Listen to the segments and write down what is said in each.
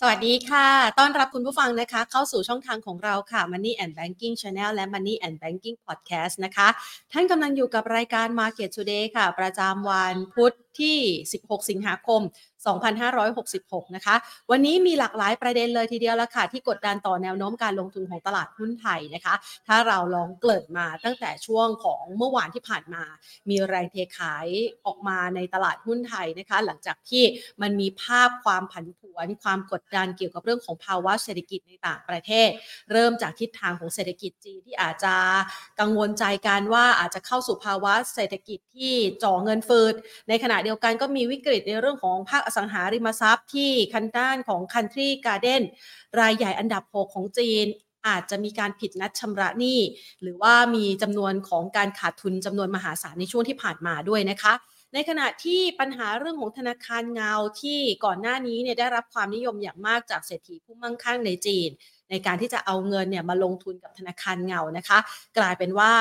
สวัสดีค่ะ ต้อนรับคุณผู้ฟังนะคะ เข้าสู่ช่องทางของเราค่ะ Money and Banking Channel และ Money and Banking Podcast นะคะ ท่านกำลังอยู่กับรายการ Market Today ค่ะ ประจำวันพุธที่ 16 สิงหาคม 2566 นะคะ วันนี้มีหลากหลายประเด็นเลยทีเดียวละค่ะ ที่กดดันต่อแนวโน้มการลงทุนของตลาดหุ้นไทยนะคะ ถ้าเราลองเกิดมาตั้งแต่ช่วงของเมื่อวานที่ผ่านมา มีแรงเทขายออกมาในตลาดหุ้นไทยนะคะ หลังจากที่มันมีภาพความผันผวนความกดดันเกี่ยวกับเรื่องของภาวะเศรษฐกิจในต่างประเทศ เริ่มจากทิศทางของเศรษฐกิจจีนที่อาจจะกังวลใจกันว่าอาจจะเข้าสู่ภาวะเศรษฐกิจที่จ่อเงินเฟืดในขณะเดียวกันก็มีวิกฤตในเรื่องของภาคสังหาริมทรัพย์ที่คันด้านของ Country Garden รายใหญ่อันดับ 6 ของจีน อาจจะมีการผิดนัดชำระหนี้ หรือว่ามีจำนวนของการขาดทุนจำนวนมหาศาลในช่วงที่ผ่านมาด้วยนะคะ ในขณะที่ปัญหาเรื่องของธนาคารเงาที่ก่อนหน้านี้เนี่ยได้รับความนิยมอย่างมากจากเศรษฐีผู้มั่งคั่งในจีน ในการที่จะเอาเงินเนี่ยมาลงทุนกับธนาคารเงานะคะ กลายเป็นว่า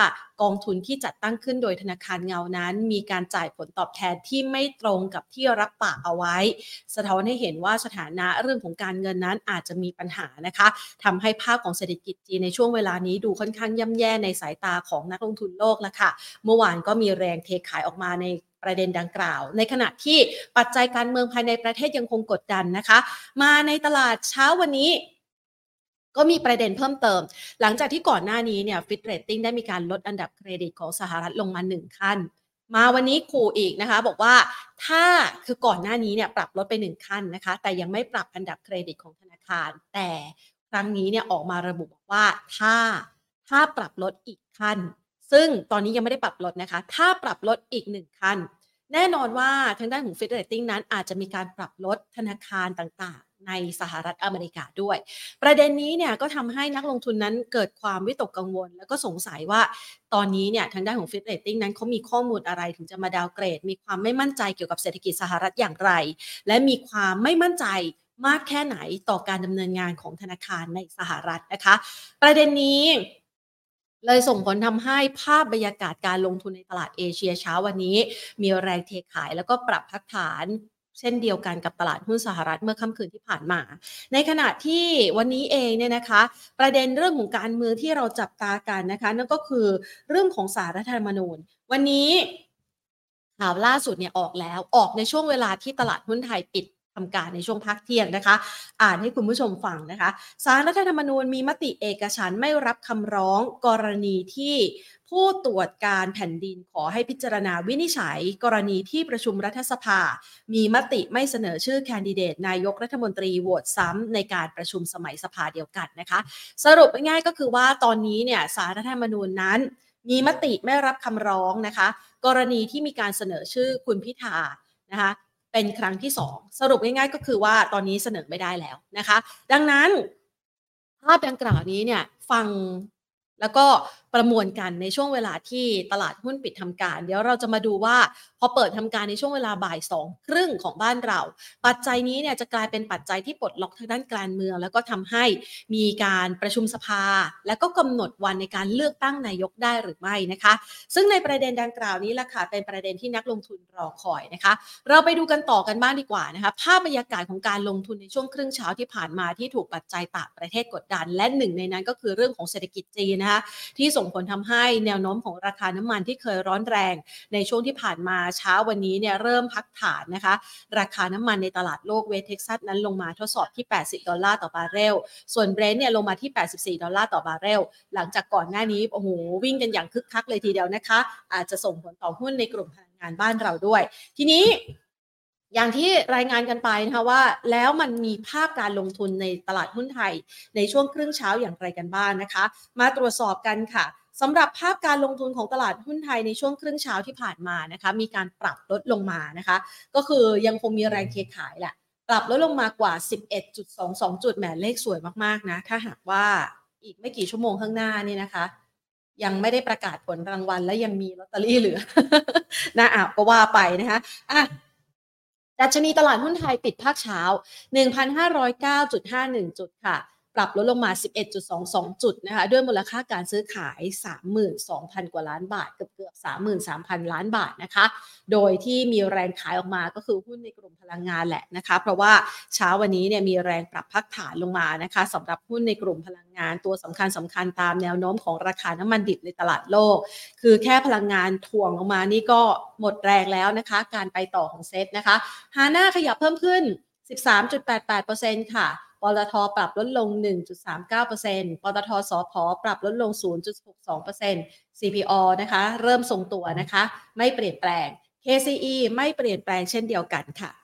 กองทุนที่จัดตั้งขึ้นโดยธนาคารเงานั้น มีการจ่ายผลตอบแทนที่ไม่ตรงกับที่รับปากเอาไว้ สะท้อนให้เห็นว่าสถานะเรื่องของการเงินนั้นอาจจะมีปัญหานะคะทำให้ภาพของเศรษฐกิจจีนในช่วงเวลานี้ดูค่อนข้างย่ำแย่ในสายตาของนักลงทุนโลกแล้วค่ะ เมื่อวานก็มีแรงเทขายออกมาในประเด็นดังกล่าว ในขณะที่ปัจจัยการเมืองภายในประเทศยังคงกดดันนะคะ มาในตลาดเช้าวันนี้ ก็มีประเด็นเพิ่มเติม หลังจากที่ก่อนหน้านี้เนี่ย Fitch Rating ได้มีการลดอันดับเครดิตของสหรัฐลงมาหนึ่งขั้น มาวันนี้ขู่อีกนะคะ บอกว่าถ้าคือก่อนหน้านี้เนี่ยปรับลดไปหนึ่งขั้นนะคะ แต่ยังไม่ปรับอันดับเครดิตของธนาคาร แต่ครั้งนี้เนี่ยออกมาระบุบอกว่าถ้าถ้าปรับลดอีกขั้น ซึ่งตอนนี้ยังไม่ได้ปรับลดนะคะ ถ้าปรับลดอีกหนึ่งขั้น แน่นอนว่าทางด้านของ Fitch Rating นั้นอาจจะมีการปรับลดธนาคารต่าง ในสหรัฐอเมริกาด้วย ประเด็นนี้เนี่ยก็ทำให้นักลงทุนนั้นเกิดความวิตกกังวล แล้วก็สงสัยว่าตอนนี้เนี่ยทางด้านของ Fitch Rating นั้นเขามีข้อมูลอะไรถึงจะมา downgrade มีความไม่มั่นใจเกี่ยวกับเศรษฐกิจสหรัฐอย่างไร และมีความไม่มั่นใจมากแค่ไหนต่อการดำเนินงานของธนาคารในสหรัฐนะคะ ประเด็นนี้เลยส่งผลทำให้ภาพบรรยากาศการลงทุนในตลาดเอเชียเช้าวันนี้ มีแรงเทขายแล้วก็ปรับพักฐาน เช่นเดียวกันกับตลาดหุ้นสหรัฐเมื่อค่ำคืนที่ผ่านมา ในขณะที่วันนี้เองเนี่ยนะคะ ประเด็นเรื่องของการเมืองที่เราจับตากันนะคะ นั่นก็คือเรื่องของสารรัฐธรรมนูญ วันนี้ข่าวล่าสุดเนี่ยออกแล้วออกในช่วงเวลาที่ตลาดหุ้นไทยปิดทำการในช่วงพักเที่ยงนะคะ อ่านให้คุณผู้ชมฟังนะคะสารรัฐธรรมนูญมีมติเอกฉันไม่รับคำร้องกรณีที่ ผู้ตรวจการแผ่นดินขอให้พิจารณาวินิจฉัย กรณีที่ประชุมรัฐสภา มีมติไม่เสนอชื่อแคนดิเดต นายกรัฐมนตรีโหวตซ้ำในการประชุมสมัยสภาเดียวกันนะคะ สรุปง่ายๆก็คือว่าตอนนี้เนี่ยสารรัฐธรรมนูญนั้น มีมติไม่รับคำร้องนะคะ กรณีที่มีการเสนอชื่อคุณพิธานะคะเป็นครั้งที่สองสรุปง่ายๆก็คือว่าตอนนี้เสนอไม่ได้แล้วนะคะ ดังนั้นภาพดังกล่าวนี้เนี่ยฟังแล้วก็ ประมวลกันในช่วงเวลาที่ตลาดหุ้นปิดทำการ เดี๋ยวเราจะมาดูว่าพอเปิดทำการในช่วงเวลาบ่ายสองครึ่งของบ้านเรา ปัจจัยนี้เนี่ยจะกลายเป็นปัจจัยที่ปลดล็อกทางด้านการเมือง แล้วก็ทำให้มีการประชุมสภา และก็กำหนดวันในการเลือกตั้งนายกได้หรือไม่นะคะ ซึ่งในประเด็นดังกล่าวนี้แหละค่ะเป็นประเด็นที่นักลงทุนรอคอยนะคะ เราไปดูกันต่อกันบ้างดีกว่านะคะภาพบรรยากาศของการลงทุนในช่วงครึ่งเช้าที่ผ่านมาที่ถูกปัจจัยต่างประเทศกดดัน และหนึ่งในนั้นก็คือเรื่องของเศรษฐกิจจีนนะคะที่ส่ง่งผลทำให้แนวโน้มของราคาน้ำมันที่เคยร้อนแรง ในช่วงที่ผ่านมาเช้าวันนี้เนี่ยเริ่มพักฐานนะคะ ราคาน้ำมันในตลาดโลกเวสเท็กซัสนั้นลงมาทดสอบที่ 80 ดอลลาร์ต่อบาร์เรล ส่วนเบรนท์เนี่ยลงมาที่ 84 ดอลลาร์ต่อบาร์เรล หลังจากก่อนหน้านี้โอ้โหวิ่งกันอย่างคึกคักเลยทีเดียวนะคะ อาจจะส่งผลต่อหุ้นในกลุ่มพลังงานบ้านเราด้วย ทีนี้ อย่างที่รายงานกันไปนะคะว่า แล้วมันมีภาพการลงทุนในตลาดหุ้นไทย ในช่วงครึ่งเช้าอย่างไรกันบ้างนะคะ มาตรวจสอบกันค่ะสำหรับภาพการลงทุนของตลาดหุ้นไทยในช่วงครึ่งเช้าที่ผ่านมานะคะ มีการปรับลดลงมานะคะ ก็คือยังคงมีแรงเทขายแหละปรับลดลงมากว่า 11.22 จุดแหมเลขสวยมากๆนะ ถ้าหากว่าอีกไม่กี่ชั่วโมงข้างหน้านี่นะคะ ยังไม่ได้ประกาศผลรางวัลและยังมีลอตเตอรี่เหลือนะอะก็ว่าไปนะคะอะ ดัชนีตลาดหุ้นไทยปิดภาคเช้า 1,509.51 จุดค่ะ ปรับลดลงมา 11.22 จุดนะคะด้วยมูลค่าการซื้อขาย 32,000 กว่าล้านบาท เกือบเกือบ33,000 ล้านบาทนะคะ โดยที่มีแรงขายออกมาก็คือหุ้นในกลุ่มพลังงานแหละนะคะ เพราะว่าเช้าวันนี้เนี่ยมีแรงปรับพักฐานลงมานะคะสำหรับหุ้นในกลุ่มพลังงานตัวสำคัญสำคัญตามแนวโน้มของราคาน้ำมันดิบในตลาดโลก คือแค่พลังงานถ่วงลงมานี่ก็หมดแรงแล้วนะคะ การไปต่อของเซตนะคะฮาน่าขยับเพิ่มขึ้น 13.88%ค่ะ ปตทปรับลดลง 1.39%ปตทสพปรับลดลง 0.62% CPO นะคะ เริ่มทรงตัวนะคะ ไม่เปลี่ยนแปลง KCE ไม่เปลี่ยนแปลงเช่นเดียวกันค่ะ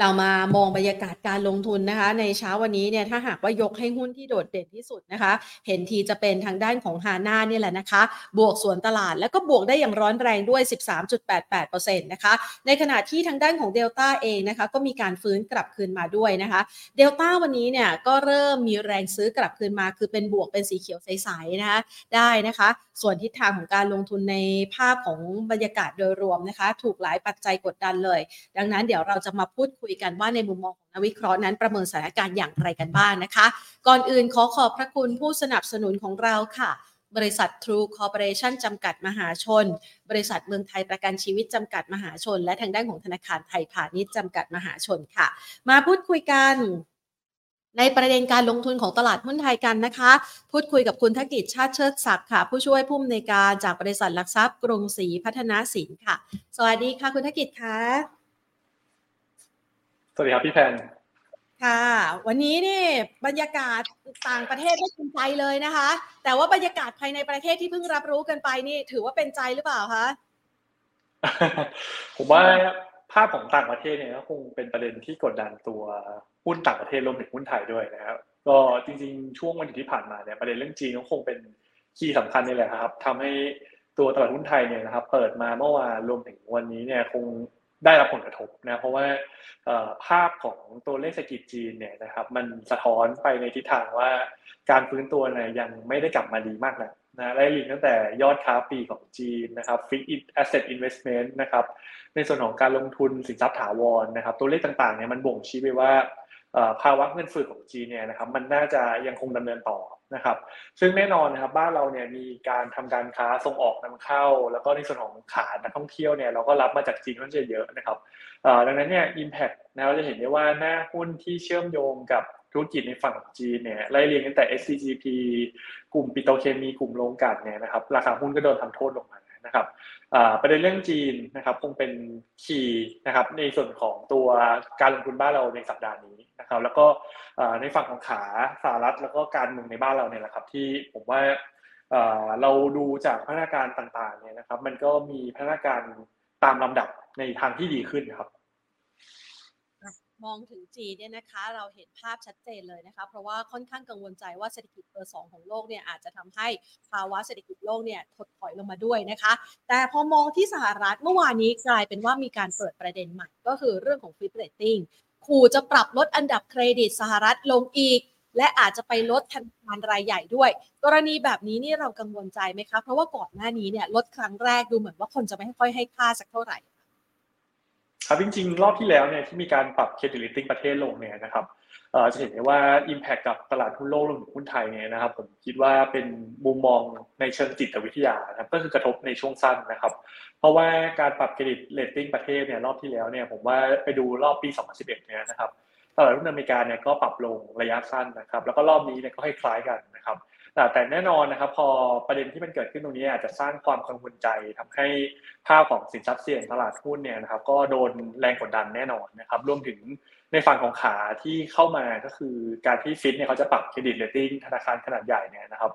เรามามองบรรยากาศการลงทุนนะคะ ในเช้าวันนี้เนี่ยถ้าหากว่ายกให้หุ้นที่โดดเด่นที่สุดนะคะ เห็นทีจะเป็นทางด้านของฮาน่าเนี่ยแหละนะคะ บวกส่วนตลาดแล้วก็บวกได้อย่างร้อนแรงด้วย 13.88%นะคะในขณะที่ทางด้านของเดลต้าเองนะคะก็มีการฟื้นกลับคืนมาด้วยนะคะเดลต้าวันนี้เนี่ยก็เริ่มมีแรงซื้อกลับคืนมา คือเป็นบวกเป็นสีเขียวใสๆนะคะได้นะคะ ส่วนทิศทางของการลงทุนในภาพของบรรยากาศโดยรวมนะคะ ถูกหลายปัจจัยกดดันเลย ดังนั้นเดี๋ยวเราจะมาพูดคุยกันว่าในมุมมองของนักวิเคราะห์นั้นประเมินสถานการณ์อย่างไรกันบ้างนะคะ ก่อนอื่นขอขอบพระคุณผู้สนับสนุนของเราค่ะ บริษัท True Corporation จำกัดมหาชน บริษัทเมืองไทยประกันชีวิตจำกัดมหาชน และทางด้านของธนาคารไทยพาณิชย์จำกัดมหาชนค่ะ มาพูดคุยกันในประเด็นการลงทุนของตลาดหุ้นไทยกันนะคะ พูดคุยกับคุณธกิจชาติเชิดศักดิ์ค่ะ ผู้ช่วยผู้อำนวยการจากบริษัทหลักทรัพย์กรุงศรีพัฒนาสินค่ะ สวัสดีค่ะคุณธกิจค่ะ สวัสดีครับพี่แพนค่ะ วันนี้นี่บรรยากาศต่างประเทศไม่เป็นใจเลยนะคะ แต่ว่าบรรยากาศภายในประเทศที่เพิ่งรับรู้กันไปนี่ ถือว่าเป็นใจหรือเปล่าคะผมว่าภาพของต่างประเทศเนี่ยก็คงเป็นประเด็นที่กดดันตัวหุ้นต่างประเทศรวมถึงหุ้นไทยด้วยนะครับก็จริงๆ ช่วงวันหยุดที่ผ่านมาเนี่ยประเด็นเรื่องจีนก็คงเป็นคีย์สำคัญนี่แหละครับทำให้ตัวตลาดหุ้นไทยเนี่ยนะครับ เปิดมาเมื่อวานรวมถึงวันนี้เนี่ยคง ได้รับผลกระทบนะเพราะว่าภาพของตัวเลขเศรษฐกิจจีนเนี่ยนะครับมันสะท้อนไปในทิศทางว่าการฟื้นตัวเนี่ยยังไม่ได้กลับมาดีมากนะนะไล่เรียงตั้งแต่ยอดค้าปลีกของจีนนะครับ fixed asset investment นะครับในส่วนของการลงทุนสินทรัพย์ถาวรนะครับตัวเลขต่างๆเนี่ยมันบ่งชี้ไปว่าภาวะเงินเฟ้อของจีนเนี่ยนะครับมันน่าจะยังคงดำเนินต่อ นะครับซึ่งแน่นอนนะครับบ้านเราเนี่ยมีการทำการค้าส่งออกนำเข้า แล้วก็ในส่วนของขานักท่องเที่ยวเนี่ยเราก็รับมาจากจีนค่อนข้างเยอะนะครับดังนั้นเนี่ย impact นะเราจะเห็นได้ว่าหน้าหุ้นที่เชื่อมโยงกับธุรกิจในฝั่งของจีนเนี่ยไล่เรียงตั้งแต่ SCGP กลุ่มปิโตเคมีกลุ่มโรงกลั่นเนี่ยนะครับราคาหุ้นก็โดนทำโทษลงมา นะครับประเด็นเรื่องจีนนะครับคงเป็นคีย์นะครับในส่วนของตัวการลงทุนบ้านเราในสัปดาห์นี้นะครับแล้วก็ในฝั่งของขาสหรัฐแล้วก็การเมืองในบ้านเราเนี่ยแหละครับที่ผมว่าเราดูจากพัฒนาการต่างๆเนี่ยนะครับมันก็มีพัฒนาการตามลำดับในทางที่ดีขึ้นครับ มองถึงจีนเนี่ยนะคะ เราเห็นภาพชัดเจนเลยนะคะ เพราะว่าค่อนข้างกังวลใจว่าเศรษฐกิจเบอร์สองของโลกเนี่ยอาจจะทำให้ภาวะเศรษฐกิจโลกเนี่ยถดถอยลงมาด้วยนะคะ แต่พอมองที่สหรัฐเมื่อวานนี้กลายเป็นว่ามีการเปิดประเด็นใหม่ก็คือเรื่องของ Fitch Rating ขู่จะปรับลดอันดับเครดิตสหรัฐลงอีก และอาจจะไปลดธนาคารรายใหญ่ด้วย กรณีแบบนี้นี่เรากังวลใจไหมคะเพราะว่าก่อนหน้านี้เนี่ยลดครั้งแรกดูเหมือนว่าคนจะไม่ค่อยให้ค่าสักเท่าไหร่ ครับจริงๆ รอบที่แล้วเนี่ยที่มีการปรับ credit rating ประเทศลงเนี่ยนะครับจะเห็นได้ว่า Impact กับตลาดหุ้นโลกรวมถึงหุ้นไทยเนี่ยนะครับผมคิดว่าเป็นมุมมองในเชิงจิตวิทยานะครับก็คือกระทบในช่วงสั้นนะครับ เพราะว่าการปรับ credit rating ประเทศเนี่ยรอบที่แล้วเนี่ยผมว่าไปดูรอบปี 2011เนี่ยนะครับตลาดหุ้นอเมริกาเนี่ยก็ปรับลงระยะสั้นนะครับ แล้วก็รอบนี้เนี่ยก็ให้คล้ายกันนะครับ แต่แน่นอนนะครับ พอประเด็นที่มันเกิดขึ้นตรงนี้อาจจะสร้างความกังวลใจทำให้ภาพของสินทรัพย์เสี่ยงตลาดหุ้นเนี่ยนะครับ ก็โดนแรงกดดันแน่นอนนะครับรวมถึงในฝั่งของขาที่เข้ามาก็คือการที่ Fitch เนี่ยเขาจะปรับ credit rating ธนาคารขนาดใหญ่เนี่ยนะครับ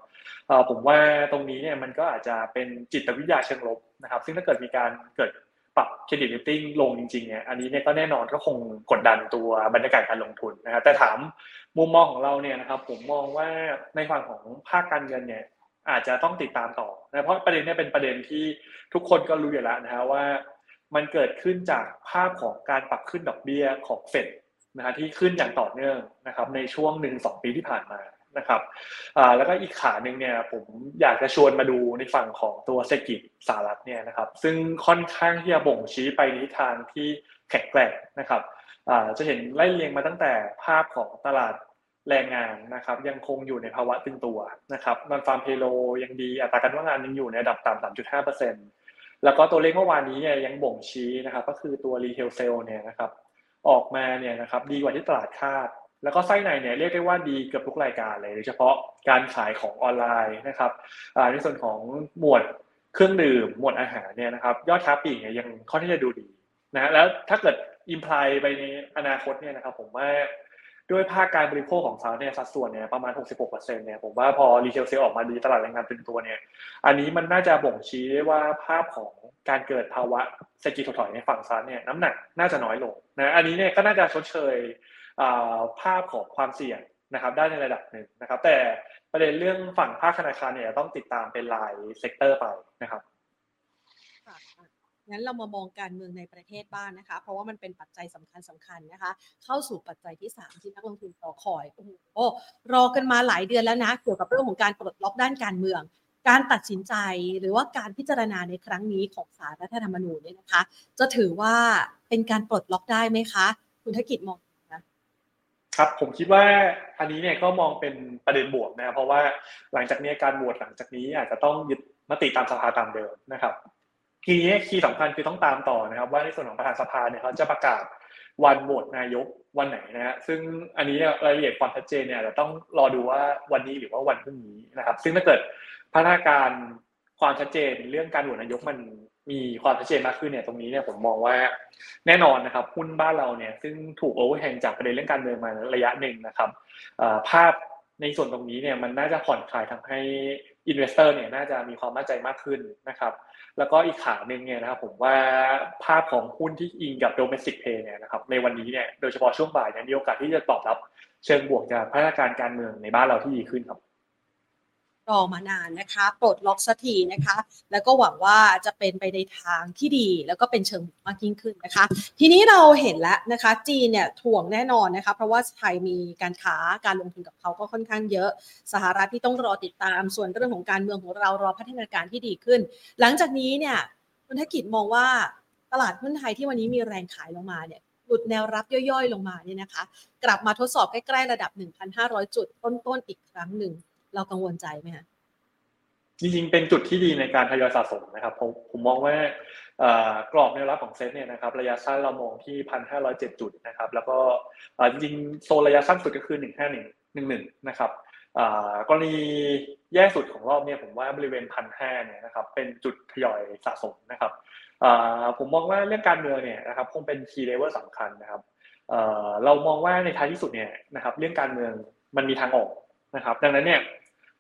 ผมว่าตรงนี้เนี่ยมันก็อาจจะเป็นจิตวิทยาเชิงลบนะครับ ซึ่งถ้าเกิดมีการเกิด ปรับ credit rating ลงจริงๆเนี่ยอันนี้เนี่ยก็แน่นอนก็คงกดดันตัวบรรยากาศการลงทุนนะครับแต่ถามมุมมองของเราเนี่ยนะครับผมมองว่าในฝั่งของภาคการเงินเนี่ยอาจจะต้องติดตามต่อนะเพราะประเด็นนี้เป็นประเด็นที่ทุกคนก็รู้อยู่แล้วนะฮะว่ามันเกิดขึ้นจากภาพของการปรับขึ้นดอกเบี้ยของเฟดนะฮะที่ขึ้นอย่างต่อเนื่องนะครับในช่วงหนึ่งสองปีที่ผ่านมา นะครับแล้วก็อีกขาหนึ่งเนี่ยผมอยากจะชวนมาดูในฝั่งของตัวเศรษฐกิจสหรัฐเนี่ยนะครับ ซึ่งค่อนข้างที่จะบ่งชี้ไปในทางที่แข็งแกร่งนะครับจะเห็นไล่เรียงมาตั้งแต่ภาพของตลาดแรงงานนะครับ ยังคงอยู่ในภาวะตึงตัวนะครับ nonfarm payroll ยังดีอัตราการว่างงานยังอยู่ในระดับต่ำ3.5%แล้วก็ตัวเลขเมื่อวานนี้เนี่ยยังบ่งชี้นะครับ ก็คือตัว retail sale เนี่ยนะครับออกมาเนี่ยนะครับดีกว่าที่ตลาดคาด แล้วก็ไส้ในเนี่ยเรียกได้ว่าดีเกือบทุกรายการเลยโดยเฉพาะการขายของออนไลน์นะครับในส่วนของหมวดเครื่องดื่ม หมวดอาหารเนี่ยนะครับยอดค้าปลีกเนี่ยยังค่อนข้างจะดูดีนะแล้วถ้าเกิด imply ไปในอนาคตเนี่ยนะครับผมว่าด้วยภาคการบริโภคของเขาเนี่ยสัดส่วนเนี่ยประมาณ 66%เนี่ยผมว่าพอ retail sale ออกมาดีตลาดแรงงานตึงตัวเนี่ยอันนี้มันน่าจะบ่งชี้ได้ว่าภาพของการเกิดภาวะเศรษฐกิจถดถอยในฝั่งซายเนี่ยน้ำหนักน่าจะน้อยลงนะอันนี้เนี่ยก็น่าจะชดเชย ภาพของความเสี่ยงนะครับได้ในระดับหนึ่งนะครับ แต่ประเด็นเรื่องฝั่งภาคธนาคารเนี่ยต้องติดตามเป็นรายsector ไปนะครับงั้นเรามามองการเมืองในประเทศบ้านนะคะ เพราะว่ามันเป็นปัจจัยสำคัญสำคัญนะคะ เข้าสู่ปัจจัยที่ 3 ที่นักลงทุนรอคอยโอ้โหรอกันมาหลายเดือนแล้วนะ เกี่ยวกับเรื่องของการปลดล็อกด้านการเมือง การตัดสินใจหรือว่าการพิจารณาในครั้งนี้ของศาลรัฐธรรมนูญเนี่ยนะคะ จะถือว่าเป็นการปลดล็อกได้ไหมคะ คุณธกิจมอง ครับผมคิดว่าอันนี้เนี่ยก็มองเป็นประเด็นบวกนะครับเพราะว่าหลังจากนี้การโหวตหลังจากนี้อาจจะต้องยึดมติตามสภาตามเดิมนะครับทีนี้คีย์สำคัญคือต้องตามต่อนะครับ ว่าในส่วนของประธานสภาเนี่ยเขาจะประกาศวันโหวตนายกวันไหนนะฮะซึ่งอันนี้รายละเอียดความชัดเจนเนี่ยเราต้องรอดูว่าวันนี้หรือว่าวันพรุ่งนี้นะครับ ซึ่งถ้าเกิดพัฒนาการความชัดเจนเรื่องการโหวตนายกมัน มีความชัดเจนมากขึ้นเนี่ยตรงนี้เนี่ยผมมองว่าแน่นอนนะครับหุ้นบ้านเราเนี่ยซึ่งถูก overhang จากประเด็นเรื่องการเมืองมาระยะหนึ่งนะครับภาพในส่วนตรงนี้เนี่ยมันน่าจะผ่อนคลายทำให้ investor เนี่ยน่าจะมีความมั่นใจมากขึ้นนะครับแล้วก็อีกขาหนึ่งเนี่ยนะครับผมว่าภาพของหุ้นที่อิงกับ domestic play เนี่ยนะครับในวันนี้เนี่ยโดยเฉพาะช่วงบ่ายเนี่ยมีโอกาสที่จะตอบรับ เชิงบวกจากพัฒนาการการเมืองในบ้านเราที่ดีขึ้นครับ รอมานานนะคะปลดล็อกสักทีนะคะ แล้วก็หวังว่าจะเป็นไปในทางที่ดี แล้วก็เป็นเชิงมากยิ่งขึ้นนะคะ ทีนี้เราเห็นแล้วนะคะ จีนเนี่ยถ่วงแน่นอนนะคะ เพราะว่าไทยมีการค้าการลงทุนกับเขาก็ค่อนข้างเยอะ สหรัฐที่ต้องรอติดตามส่วนเรื่องของการเมืองของเรารอพัฒนาการที่ดีขึ้น หลังจากนี้เนี่ยคุณธกิจมองว่าตลาดหุ้นไทยที่วันนี้มีแรงขายลงมาเนี่ยหลุดแนวรับย่อยๆ ลงมาเนี่ยนะคะ กลับมาทดสอบใกล้ๆระดับ 1,500 จุดต้นๆอีกครั้งหนึ่ง เรากังวลใจไหมคะจริงๆ เป็นจุดที่ดีในการทยอยสะสมนะครับผมผมมองว่ากรอบแนวรับของเซ็ตเนี่ยนะครับระยะสั้นเรามองที่พันห้าร้อยเจ็ดจุดนะครับแล้วก็จริงๆโซนระยะสั้นสุดก็คือหนึ่งห้าหนึ่งหนึ่งหนึ่งนะครับกรณีแย่สุดของรอบเนี่ยผมว่าบริเวณพันห้าเนี่ยนะครับเป็นจุดทยอยสะสมนะครับผมมองว่าเรื่องการเมืองเนี่ยนะครับคงเป็น key lever สำคัญนะครับเรามองว่าในท้ายที่สุดเนี่ยนะครับเรื่องการเมืองมันมีทางออกนะครับ ดังนั้นเนี่ย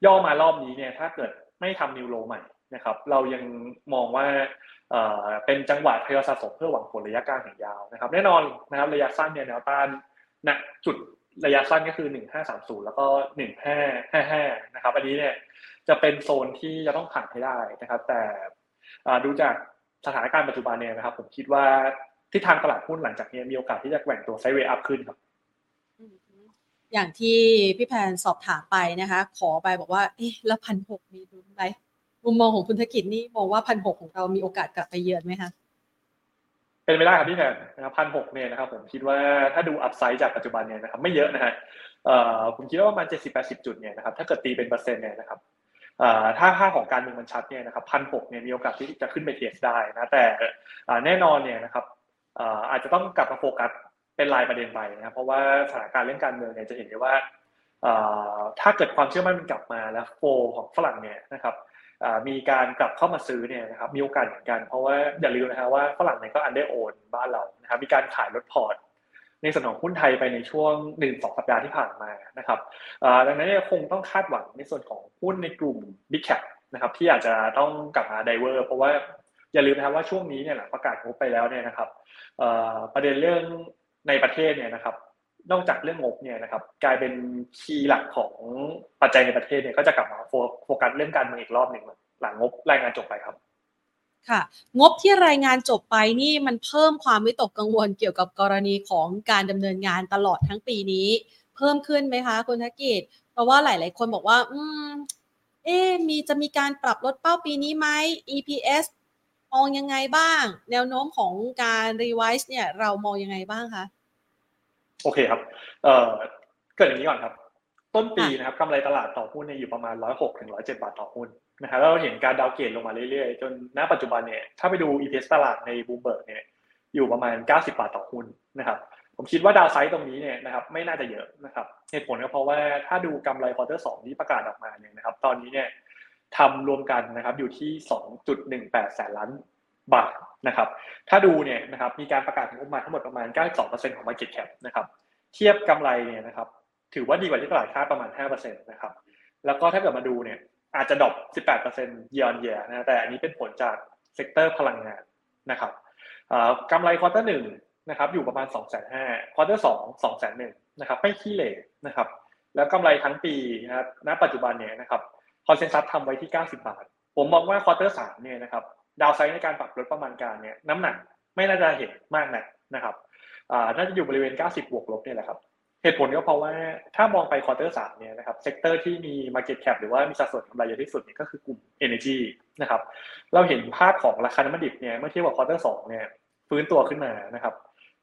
ย่อมารอบนี้เนี่ยถ้าเกิดไม่ทำนิวโลใหม่นะครับเรายังมองว่าเป็นจังหวะทยอยสะสมเพื่อหวังผลระยะกลางถึงยาวนะครับแน่นอนนะครับระยะสั้นเนี่ยแนวต้านณจุดระยะสั้นก็คือ 1530 แล้วก็ 1555 นะครับ อันนี้เนี่ยจะเป็นโซนที่จะต้องผ่านให้ได้นะครับ แต่ดูจากสถานการณ์ปัจจุบันเนี่ยนะครับ ผมคิดว่าทิศทางตลาดหุ้นหลังจากนี้มีโอกาสที่จะแกว่งตัวไซด์เวย์อัพขึ้นครับ อย่างที่พี่แพนสอบถามไปนะคะ ขอไปบอกว่า เอ๊ะแล้วพันหกมีดูไหมมุมมองของคุณธกิจนี่มองว่าพันหกของเรามีโอกาสกลับไปเยือนไหมคะเป็นไม่ได้ครับพี่แพนนะครับพันหกเนี่ยนะครับ ผมคิดว่าถ้าดูอัพไซด์จากปัจจุบันเนี่ยนะครับ ไม่เยอะนะฮะเอ่อผมคิดว่าประมาณเจ็ดสิบแปดสิบจุดเนี่ยนะครับถ้าเกิดตีเป็นเปอร์เซ็นต์เนี่ยนะครับถ้าค่าของการเมืองมันชัดเนี่ยนะครับพันหกเนี่ยมีโอกาสที่จะขึ้นไปเทียสได้นะแต่แน่นอนเนี่ยนะครับอาจจะต้องกลับมาโฟกัส เป็นรายประเด็นไปนะครับเพราะว่าสถานการณ์เรื่องการเมืองเนี่ยจะเห็นได้ว่าถ้าเกิดความเชื่อมั่นมันกลับมาแล้ว flow ของฝรั่งเนี่ยนะครับมีการกลับเข้ามาซื้อเนี่ยนะครับมีโอกาสเหมือนกัน เพราะว่าอย่าลืมนะครับว่าฝรั่งเนี่ยก็ underown บ้านเรานะครับมีการขายลดพอร์ตในส่วนของหุ้นไทยไปในช่วงหนึ่งสองสัปดาห์ที่ผ่านมานะครับดังนั้นเนี่ยคงต้องคาดหวังในส่วนของหุ้นในกลุ่ม Big Cap นะครับที่อาจจะต้องกลับมา driver เพราะว่าอย่าลืมนะครับว่าช่วงนี้เนี่ยหลังประกาศงบไปแล้วเนี่ยนะครับประเด็นเรื่อง ในประเทศเนี่ยนะครับนอกจากเรื่องงบเนี่ยนะครับกลายเป็นคีย์หลักของปัจจัยในประเทศเนี่ยก็จะกลับมาโฟกัสเรื่องการเมืองอีกรอบหนึ่งหลังงบรายงานจบไปครับ ค่ะ งบที่รายงานจบไปนี่มันเพิ่มความวิตกกังวลเกี่ยวกับกรณีของการดำเนินงานตลอดทั้งปีนี้ เพิ่มขึ้นไหมคะคุณธกิจเพราะว่าหลาย ๆ คนบอกว่า อืม เอ๊มีจะมีการปรับลดเป้าปีนี้ไหม EPS มองยังไงบ้าง แนวโน้มของการ revise เนี่ย เรามองยังไงบ้างคะโอเคครับ เอ่อเกริ่นอย่างนี้ก่อนครับ ต้นปีนะครับกำไรตลาดต่อหุ้นเนี่ยอยู่ประมาณร้อยหกถึงร้อยเจ็ดบาทต่อหุ้นนะครับแล้วเราเห็นการ downgrade ลงมาเรื่อยๆ จนณปัจจุบันเนี่ยถ้าไปดู EPS ตลาดในบูมเบิร์กเนี่ยอยู่ประมาณ 90 บาทต่อหุ้นนะครับผมคิดว่า downside ตรงนี้เนี่ยนะครับไม่น่าจะเยอะนะครับเหตุผลก็เพราะว่าถ้าดูกำไร quarter สองที่ประกาศออกมาเนี่ยนะครับตอนนี้เนี่ย กำไรรวมกันนะครับอยู่ที่ 2.18 แสนล้านบาทนะครับ ถ้าดูเนี่ยนะครับมีการประกาศงบประมาณทั้งหมดประมาณ 92%ของ market cap นะครับ เทียบกำไรเนี่ยนะครับ ถือว่าดีกว่าที่ตลาดคาดประมาณ 5%นะครับ แล้วก็ถ้าเกิดมาดูเนี่ยอาจจะ drop 18% year on year นะแต่อันนี้เป็นผลจาก sector พลังงานนะครับกำไร quarter หนึ่งนะครับอยู่ประมาณสองแสนห้า quarter สองสองแสนหนึ่งนะครับไม่ขี้เหร่นะครับ แล้วกำไรทั้งปีนะครับณปัจจุบันเนี่ยนะครับ consensus ทำไว้ที่ 90 บาท ผมมองว่า quarter สามเนี่ยนะครับ downside ในการปรับลดประมาณการเนี่ยน้ำหนักไม่น่าจะเห็นมากนักนะครับน่าจะอยู่บริเวณ 90 บวกลบเนี่ยแหละครับเหตุผลก็เพราะว่าถ้ามองไป quarter สามเนี่ยนะครับ sector ที่มี Market Cap หรือว่ามีสัดส่วนกำไรเยอะที่สุดเนี่ยก็คือกลุ่ม Energy นะครับเราเห็นภาพของราคาน้ำมันดิบเนี่ยเมื่อเทียบกับ quarter สองเนี่ยฟื้นตัวขึ้นมานะครับ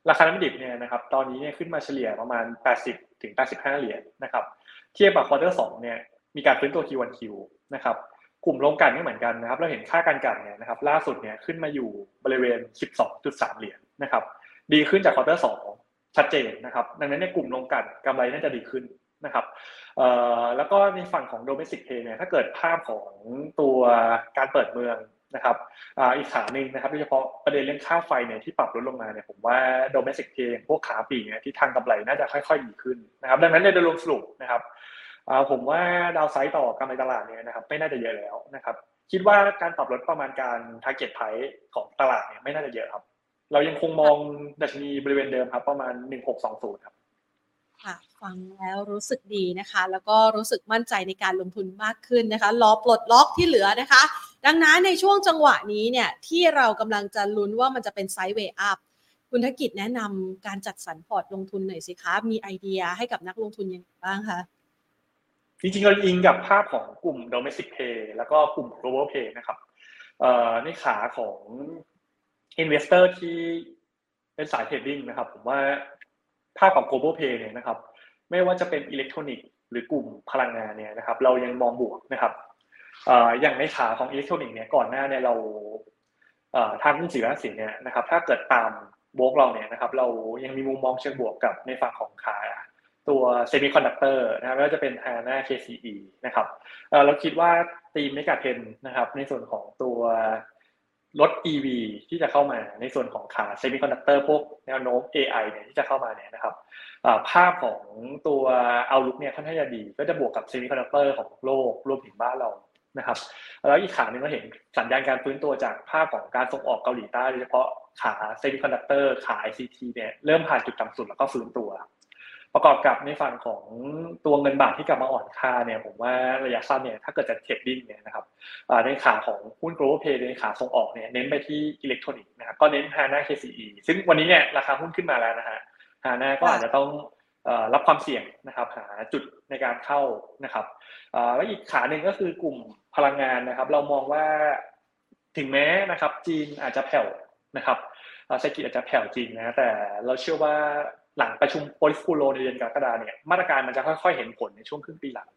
ราคาน้ำมันดิบเนี่ยนะครับตอนนี้เนี่ยขึ้นมาเฉลี่ยประมาณ 80ถึง85 เหรียญนะครับเทียบกับ quarter สองเนี่ย มีการฟื้นตัว Q1Q นะครับกลุ่มโรงกลั่นก็เหมือนกันนะครับ เราเห็นค่าการกลั่นเนี่ยนะครับ ล่าสุดเนี่ยขึ้นมาอยู่บริเวณ 12.3 เหรียญนะครับ ดีขึ้นจาก quarter สองชัดเจนนะครับ ดังนั้นในกลุ่มโรงกลั่นกำไรน่าจะดีขึ้นนะครับแล้วก็ในฝั่งของ domestic pay เนี่ยถ้าเกิดภาพของตัวการเปิดเมืองนะครับอีกขาหนึ่งนะครับโดยเฉพาะประเด็นเรื่องค่าไฟเนี่ยที่ปรับลดลงมาเนี่ยผมว่า domestic pay พวกขาปีเนี่ยที่ทางกำไรน่าจะค่อยๆดีขึ้นนะครับ ดังนั้นในโดยรวมสรุปนะครับ ผมว่าดาวไซด์ต่อกำไรตลาดเนี่ยนะครับไม่น่าจะเยอะแล้วนะครับ คิดว่าการปรับลดประมาณการ target price ของตลาดเนี่ยไม่น่าจะเยอะครับ เรายังคงมองดัชนีบริเวณเดิมครับ ประมาณ 1620 ครับค่ะฟังแล้วรู้สึกดีนะคะ แล้วก็รู้สึกมั่นใจในการลงทุนมากขึ้นนะคะรอปลดล็อกที่เหลือนะคะ ดังนั้นในช่วงจังหวะนี้เนี่ยที่เรากำลังจะลุ้นว่ามันจะเป็น sideway up คุณธกิจแนะนำการจัดสรรพอร์ตลงทุนหน่อยสิคะ มีไอเดียให้กับนักลงทุนยังไงบ้างคะ จริงๆเราอิงกับภาพของกลุ่ม domestic play แล้วก็กลุ่ม global play นะครับในขาของinvestor ที่เป็นสาย trading นะครับ ผมว่าภาพของ global play เนี่ยนะครับ ไม่ว่าจะเป็นอิเล็กทรอนิกส์หรือกลุ่มพลังงานเนี่ยนะครับ เรายังมองบวกนะครับอย่างในขาของอิเล็กทรอนิกส์เนี่ยก่อนหน้าเนี่ยเราทางหุ้นสีรัสินเนี่ยนะครับ ถ้าเกิดตามโบรกเราเนี่ยนะครับ เรายังมีมุมมองเชิงบวกกับในฝั่งของขา ตัวเซมิคอนดักเตอร์นะครับไม่ว่าจะเป็น HANA KCE นะครับเราคิดว่าธีม megatrend นะครับ ในส่วนของตัวรถ EV ที่จะเข้ามาในส่วนของขาเซมิคอนดักเตอร์พวกแนวโน้ม AI เนี่ยที่จะเข้ามาเนี่ยนะครับภาพของตัว outlook เนี่ยค่อนข้างจะดี ก็จะบวกกับเซมิคอนดักเตอร์ของโลกรวมถึงบ้านเรานะครับแล้วอีกขาหนึ่งก็เห็นสัญญาณการฟื้นตัวจากภาพของการส่งออกเกาหลีใต้โดยเฉพาะขาเซมิคอนดักเตอร์ขา ICT เนี่ยเริ่มผ่านจุดต่ำสุดแล้วก็ฟื้นตัว ประกอบกับในฝั่งของตัวเงินบาทที่กลับมาอ่อนค่าเนี่ยผมว่าระยะสั้นเนี่ยถ้าเกิดจะ trading เนี่ยนะครับในขาของหุ้น global play ในขาส่งออกเนี่ยเน้นไปที่อิเล็กทรอนิกส์นะครับก็เน้น HANA KCE ซึ่งวันนี้เนี่ยราคาหุ้นขึ้นมาแล้วนะฮะ HANA ก็อาจจะต้องรับความเสี่ยงนะครับหาจุดในการเข้านะครับแล้วอีกขาหนึ่งก็คือกลุ่มพลังงานนะครับ เรามองว่าถึงแม้นะครับจีนอาจจะแผ่วนะครับเศรษฐกิจอาจจะแผ่วจริงนะแต่เราเชื่อว่า หลังประชุมโพลิสคูโลในเดือนกรกฎาเนี่ยมาตรการมันจะค่อยๆเห็นผลในช่วงครึ่งปีหลัง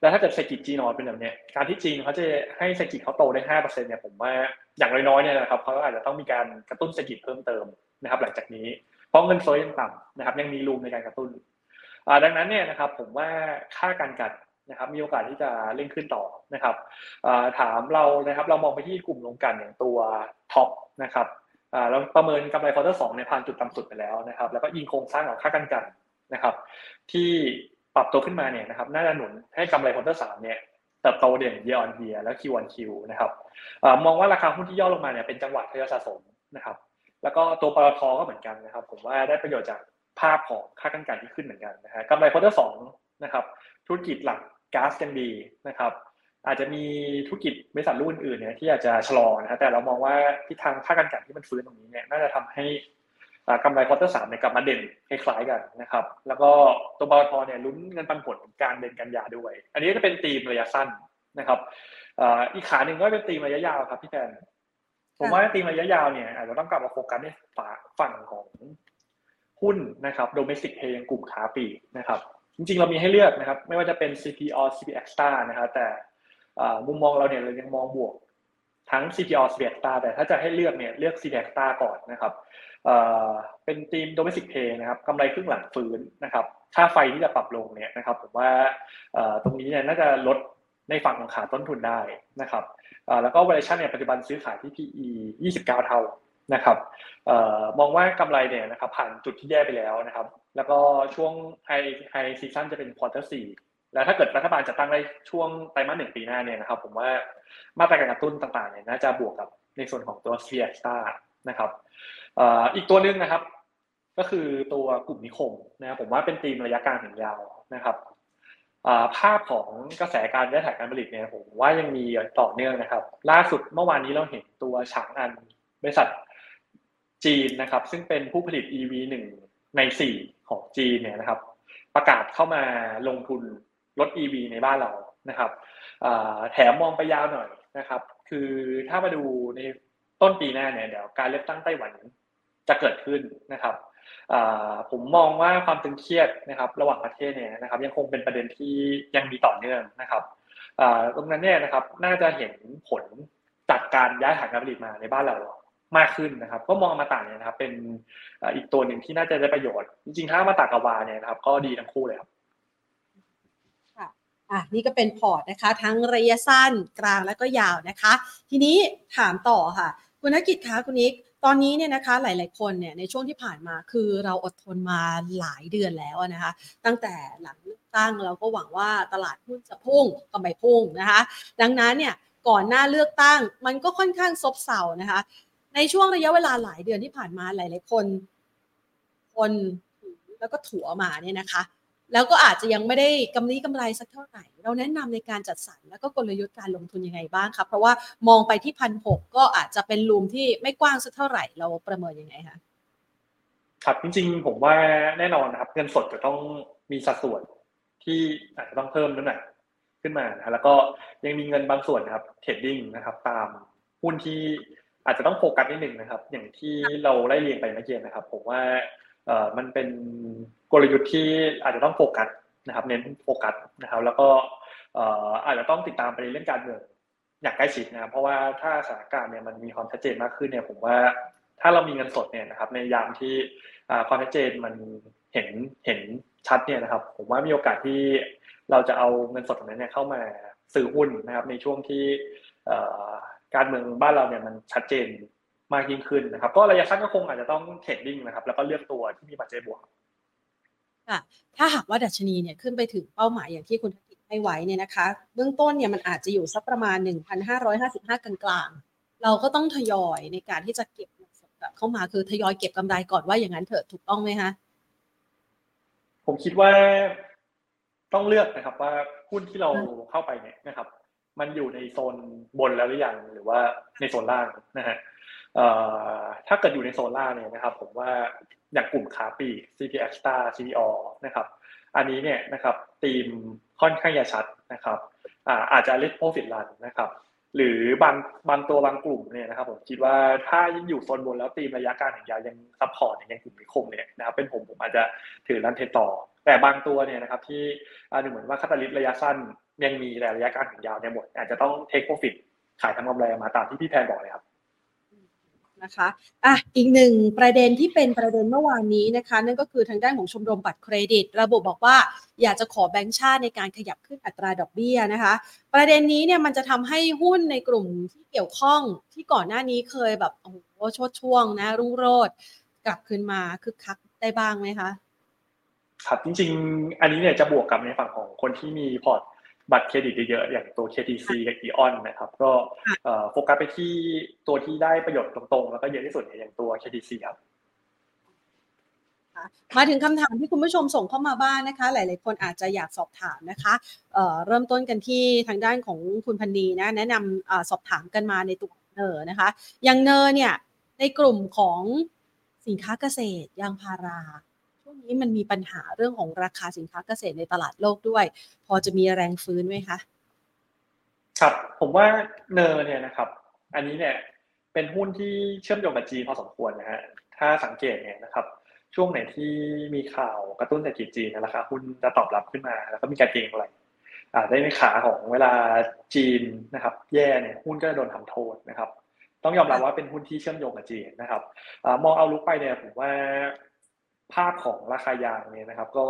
แล้วถ้าเกิดเศรษฐกิจจีนอเป็นแบบนี้การที่จีนเขาจะให้เศรษฐกิจเขาโตได้ห้าเปอร์เซ็นเนี่ยผมว่าอย่างน้อยๆเนี่ยนะครับเขาอาจจะต้องมีการกระตุ้นเศรษฐกิจเพิ่มเติมนะครับหลังจากนี้เพราะเงินเฟ้อยังต่ำนะครับยังมีรูมในการกระตุ้นดังนั้นเนี่ยนะครับผมว่าค่าการกัดนะครับมีโอกาสที่จะเล่นขึ้นต่อนะครับถามเรานะครับเรามองไปที่กลุ่มลงกันอย่างตัวTOP นะครับ เราประเมินกำไร quarter สองในผ่านจุดต่ำสุดไปแล้วนะครับ แล้วก็ยิงโครงสร้างของค่าการกลั่นนะครับ ที่ปรับตัวขึ้นมาเนี่ยนะครับ น่าจะหนุนให้กำไร quarter สามเนี่ยเติบโตเด่น year on year และ Q on Q นะครับมองว่าราคาหุ้นที่ย่อลงมาเนี่ยเป็นจังหวะทยอยสะสมนะครับ แล้วก็ตัวปตทก็เหมือนกันนะครับ ผมว่าได้ประโยชน์จากภาพของค่าการกลั่นที่ขึ้นเหมือนกันนะฮะกำไร quarter สองนะครับ ธุรกิจหลักก๊าซยังดีนะครับ อาจจะมีธุรกิจบริษัทรุ่นอื่นเนี่ยที่อาจจะชะลอนะแต่เรามองว่าทิศทางค่าการกลั่นที่มันฟื้นตรงนี้เนี่ยน่าจะทำให้กำไร quarter สามเนี่ยกลับมาเด่นคล้ายๆกันนะครับ แล้วก็ตัวบอทเนี่ยลุ้นเงินปันผลกลางเดือนกันยาด้วย อันนี้จะเป็นธีมระยะสั้นนะครับอีกขาหนึ่งก็เป็นธีมระยะยาวครับพี่แทนผมว่าธีมระยะยาวเนี่ยอาจจะต้องกลับมาโฟกัสในฝั่งของหุ้นนะครับ domestic play กลุ่มค้าปลีกนะครับ จริงๆเรามีให้เลือกนะครับ ไม่ว่าจะเป็น CPO CP Extra นะครับแต่ มุมมองเราเนี่ยเรายังมองบวกทั้ง CPO CP Extra แต่ถ้าจะให้เลือกเนี่ยเลือก CP Extra ก่อนนะครับเป็นทีม domestic pay นะครับกำไรครึ่งหลังฟื้นนะครับค่าไฟที่จะปรับลงเนี่ยนะครับผมว่าตรงนี้เนี่ยน่าจะลดในฝั่งของขาต้นทุนได้นะครับแล้วก็ valuation เนี่ยปัจจุบันซื้อขายที่ PE 29 เท่านะครับมองว่ากำไรเนี่ยนะครับผ่านจุดที่แย่ไปแล้วนะครับ แล้วก็ช่วง high high season จะเป็น quarter สี่ แล้วถ้าเกิดรัฐบาลจะตั้งได้ช่วงไตรมาสหนึ่งปีหน้าเนี่ยนะครับ ผมว่ามาตรการกระตุ้นต่างๆเนี่ยน่าจะบวกกับในส่วนของตัวเซียสตานะครับอีกตัวนึงนะครับ ก็คือตัวกลุ่มนิคมนะผมว่าเป็นธีมระยะกลางถึงยาวนะครับภาพของกระแสการย้ายฐานการผลิตเนี่ยผมว่ายังมีต่อเนื่องนะครับ ล่าสุดเมื่อวานนี้เราเห็นตัวฉางอันบริษัทจีนนะครับ ซึ่งเป็นผู้ผลิต EV หนึ่งในสี่ของจีนเนี่ยนะครับ ประกาศเข้ามาลงทุน รถ EV ในบ้านเรานะครับแถมมองไปยาวหน่อยนะครับ คือถ้ามาดูในต้นปีหน้าเนี่ยเดี๋ยวการเลือกตั้งไต้หวันจะเกิดขึ้นนะครับผมมองว่าความตึงเครียดนะครับ ระหว่างประเทศเนี่ยนะครับ ยังคงเป็นประเด็นที่ยังมีต่อเนื่องนะครับตรงนั้นเนี่ยนะครับน่าจะเห็นผลจากการย้ายฐานการผลิตมาในบ้านเรามากขึ้นนะครับ ก็มองมาต่างเนี่ยนะครับ เป็นอีกตัวหนึ่งที่น่าจะได้ประโยชน์ จริงๆถ้ามาตากวาเนี่ยนะครับ ก็ดีทั้งคู่เลยครับ อะนี่ก็เป็นพอร์ตนะคะ ทั้งระยะสั้นกลางและก็ยาวนะคะ ทีนี้ถามต่อค่ะ คุณนักกิจคะคุณนิกตอนนี้เนี่ยนะคะหลาย ๆ คนเนี่ยในช่วงที่ผ่านมาคือเราอดทนมาหลายเดือนแล้วนะคะ ตั้งแต่หลังเลือกตั้งเราก็หวังว่าตลาดหุ้นจะพุ่งก็ไม่พุ่งนะคะ ดังนั้นเนี่ยก่อนหน้าเลือกตั้งมันก็ค่อนข้างซบเซานะคะ ในช่วงระยะเวลาหลายเดือนที่ผ่านมาหลาย ๆ คน คนแล้วก็ถัวมาเนี่ยนะคะ แล้วก็อาจจะยังไม่ได้กำไรกำไรสักเท่าไหร่ เราแนะนำในการจัดสรรแล้วก็กลยุทธ์การลงทุนยังไงบ้างครับเพราะว่ามองไปที่พันหกก็อาจจะเป็นลูมที่ไม่กว้างสักเท่าไหร่เราประเมินยังไงคะครับจริงๆผมว่าแน่นอนนะครับเงินสดจะต้องมีสัดส่วนที่อาจจะต้องเพิ่มน้ำหนักขึ้นมานะแล้วก็ยังมีเงินบางส่วนนะครับ trading นะครับ ตามหุ้นที่อาจจะต้องโฟกัสนิดหนึ่งนะครับ อย่างที่เราไล่เรียงไปเมื่อกี้นะครับ ผมว่า มันเป็นกลยุทธ์ที่อาจจะต้องโฟกัสนะครับ เน้นโฟกัสนะครับ แล้วก็อาจจะต้องติดตามไปเรื่องการเมืองอย่างใกล้ชิดนะครับเพราะว่าถ้าสถานการณ์เนี่ยมันมีความชัดเจนมากขึ้นเนี่ยผมว่าถ้าเรามีเงินสดเนี่ยนะครับในยามที่ความชัดเจนมันเห็นเห็นชัดเนี่ยนะครับ ผมว่ามีโอกาสที่เราจะเอาเงินสดตรงนั้นเนี่ยเข้ามาซื้อหุ้นนะครับ ในช่วงที่การเมืองบ้านเราเนี่ยมันชัดเจน มากยิ่งขึ้นนะครับ ก็ระยะสั้นก็คงอาจจะต้องเทรดดิ้งนะครับ แล้วก็เลือกตัวที่มีปัจจัยบวกค่ะถ้าหากว่าดัชนีเนี่ยขึ้นไปถึงเป้าหมายอย่างที่คุณธกิจให้ไว้เนี่ยนะคะ เบื้องต้นเนี่ยมันอาจจะอยู่สักประมาณ 1,555 กลางๆ เราก็ต้องทยอยในการที่จะเก็บเข้ามาคือทยอยเก็บกำไรก่อนว่าอย่างนั้นเถอะถูกต้องไหมคะผมคิดว่าต้องเลือกนะครับ ว่าหุ้นที่เราเข้าไปเนี่ยนะครับ มันอยู่ในโซนบนแล้วหรือยังหรือว่าในโซนล่างนะฮะ ถ้าเกิดอยู่ในโซล่าเนี่ยนะครับผมว่าอย่างกลุ่มขาปี CPX Star CPO นะครับอันนี้เนี่ยนะครับตีมค่อนข้างจะชัดนะครับอาจจะ let profit run นะครับหรือบางบางตัวบางกลุ่มเนี่ยนะครับผมคิดว่าถ้ายังอยู่โซนบนแล้วตีมระยะกลางถึงยาวยัง support อย่างกลุ่มนิคมเนี่ยนะครับเป็นผมผมอาจจะถือ run trend ต่อ แต่บางตัวเนี่ยนะครับที่ดูเหมือนว่า catalyst ระยะสั้นยังมีแต่ระยะกลางถึงยาวเนี่ยหมดอาจจะต้อง take profit ขายทำกำไรมาตามที่พี่แทนบอกเลยครับ นะคะอะอีกหนึ่งประเด็นที่เป็นประเด็นเมื่อวานนี้นะคะ นั่นก็คือทางด้านของชมรมบัตรเครดิต ระบุบอกว่าอยากจะขอแบงก์ชาติในการขยับขึ้นอัตราดอกเบี้ยนะคะ ประเด็นนี้เนี่ยมันจะทำให้หุ้นในกลุ่มที่เกี่ยวข้องที่ก่อนหน้านี้เคยแบบโอ้โหโชติช่วงนะรุ่งโรจน์กลับคืนมาคึกคักได้บ้างไหมคะครับจริง ๆ อันนี้เนี่ยจะบวกกับในฝั่งของคนที่มีพอร์ต บัตรเครดิตเยอะๆอย่างตัว KTC กับ AEON นะครับ ก็โฟกัสไปที่ตัวที่ได้ประโยชน์ตรงๆ แล้วก็เยอะที่สุดอย่างตัว KTC ครับมาถึงคำถามที่คุณผู้ชมส่งเข้ามาบ้านนะคะ หลาย ๆ คนอาจจะอยากสอบถามนะคะเเริ่มต้นกันที่ทางด้านของคุณพันดีนะแนะนำอสอบถามกันมาในตัวเนอนะคะอย่างเนอเนี่ยในกลุ่มของสินค้าเกษตรยางพารา ช่วงนี้มันมีปัญหาเรื่องของราคาสินค้าเกษตรในตลาดโลกด้วย พอจะมีแรงฟื้นไหมคะ ครับ ผมว่าเนอร์เนี่ยนะครับ อันนี้เนี่ยเป็นหุ้นที่เชื่อมโยงกับจีนพอสมควรนะฮะ ถ้าสังเกตเนี่ยนะครับ ช่วงไหนที่มีข่าวกระตุ้นเศรษฐกิจจีนราคาหุ้นจะตอบรับขึ้นมา แล้วก็มีการเก็งอะไรได้ในขาของเวลาจีนนะครับ แย่เนี่ยหุ้นก็จะโดนทำโทษนะครับ ต้องยอมรับว่าเป็นหุ้นที่เชื่อมโยงกับจีนนะครับมองเอาลุกไปเนี่ยผมว่า ภาพของราคายางเนี่ยนะครับ ก็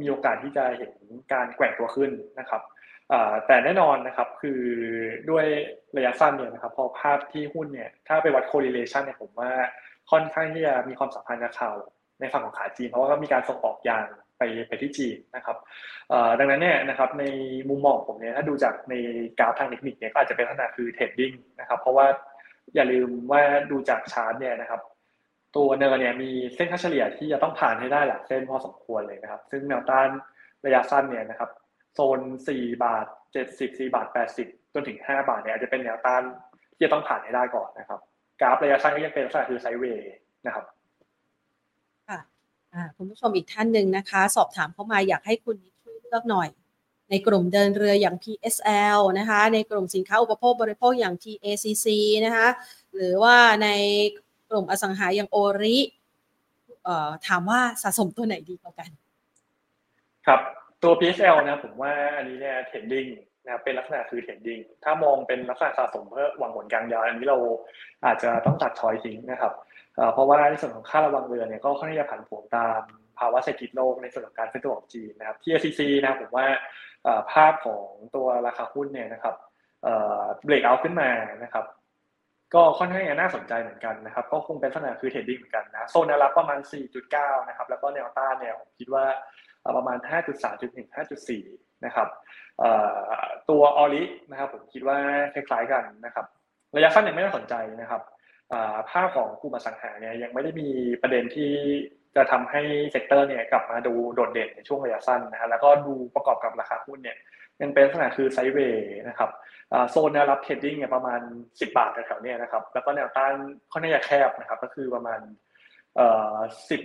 มีโอกาสที่จะเห็นการแกว่งตัวขึ้นนะครับแต่แน่นอนนะครับคือด้วยระยะสั้นเนี่ยนะครับพอภาพที่หุ้นเนี่ยถ้าไปวัด correlation เนี่ยผมว่าค่อนข้างที่จะมีความสัมพันธ์กับข่าวในฝั่งของขาจีน เพราะว่าก็มีการส่งออกยางไปไปที่จีนนะครับดังนั้นเนี่ยนะครับในมุมมองผมเนี่ยถ้าดูจากในกราฟทางเทคนิคเนี่ยก็อาจจะเป็นลักษณะคือ trading นะครับเพราะว่าอย่าลืมว่าดูจากชาร์ตเนี่ยนะครับ ตัว NER เนี่ยมีเส้นค่าเฉลี่ยที่จะต้องผ่านให้ได้หลายเส้นพอสมควรเลยนะครับ ซึ่งแนวต้านระยะสั้นเนี่ยนะครับโซน 4 บาท 70 4บาท 80 จนถึง 5 บาทเนี่ยอาจจะเป็นแนวต้านที่จะต้องผ่านให้ได้ก่อนนะครับ กราฟระยะสั้นก็ยังเป็นลักษณะคือไซด์เวย์นะครับค่ะคุณผู้ชมอีกท่านหนึ่งนะคะ สอบถามเข้ามาอยากให้คุณช่วยเลือกหน่อย ในกลุ่มเดินเรืออย่าง PSL นะคะ ในกลุ่มสินค้าอุปโภคบริโภคอย่าง TACC นะคะ หรือว่าใน ลุ่มอสังหาอย่างโอริถามว่าสะสมตัวไหนดีกว่ากัน ครับตัว PSL นะผมว่าอันนี้เนี่ย trading นะเป็นลักษณะคือ trading ถ้ามองเป็นลักษณะสะสมเพื่อหวังผลกลางยาวอันนี้เราอาจจะต้องตัด choice ทิ้งนะครับเพราะว่าในส่วนของค่าระวางเรือเนี่ยก็ค่อนข้างจะผันผวนตามภาวะเศรษฐกิจโลกในส่วนของการฟื้นตัวของจีนนะครับที่ SCC นะผมว่าภาพของตัวราคาหุ้นเนี่ยนะครับ breakout ขึ้นมานะครับ ก็ค่อนข้างน่าสนใจเหมือนกันนะครับก็คงเป็นลักษณะคือ trading เหมือนกันนะโซนแนวรับประมาณ 4.9 นะครับ แล้วก็แนวต้านเนี่ยผมคิดว่าประมาณ 5.3ถึง5.4 นะครับตัว ORI นะครับผมคิดว่าคล้ายๆกันนะครับระยะสั้นยังไม่น่าสนใจนะครับภาพของกลุ่มอสังหาเนี่ยยังไม่ได้มีประเด็นที่จะทำให้ sector เนี่ยกลับมาดูโดดเด่นในช่วงระยะสั้นนะฮะแล้วก็ดูประกอบกับราคาหุ้นเนี่ย ยังเป็นลักษณะคือไซด์เวย์นะครับโซนแนวรับเทรดดิ้งเนี่ยประมาณ 10 บาทแถวๆนี้นะครับแล้วก็แนวต้านค่อนข้างจะแคบนะครับก็คือประมาณเอ่อ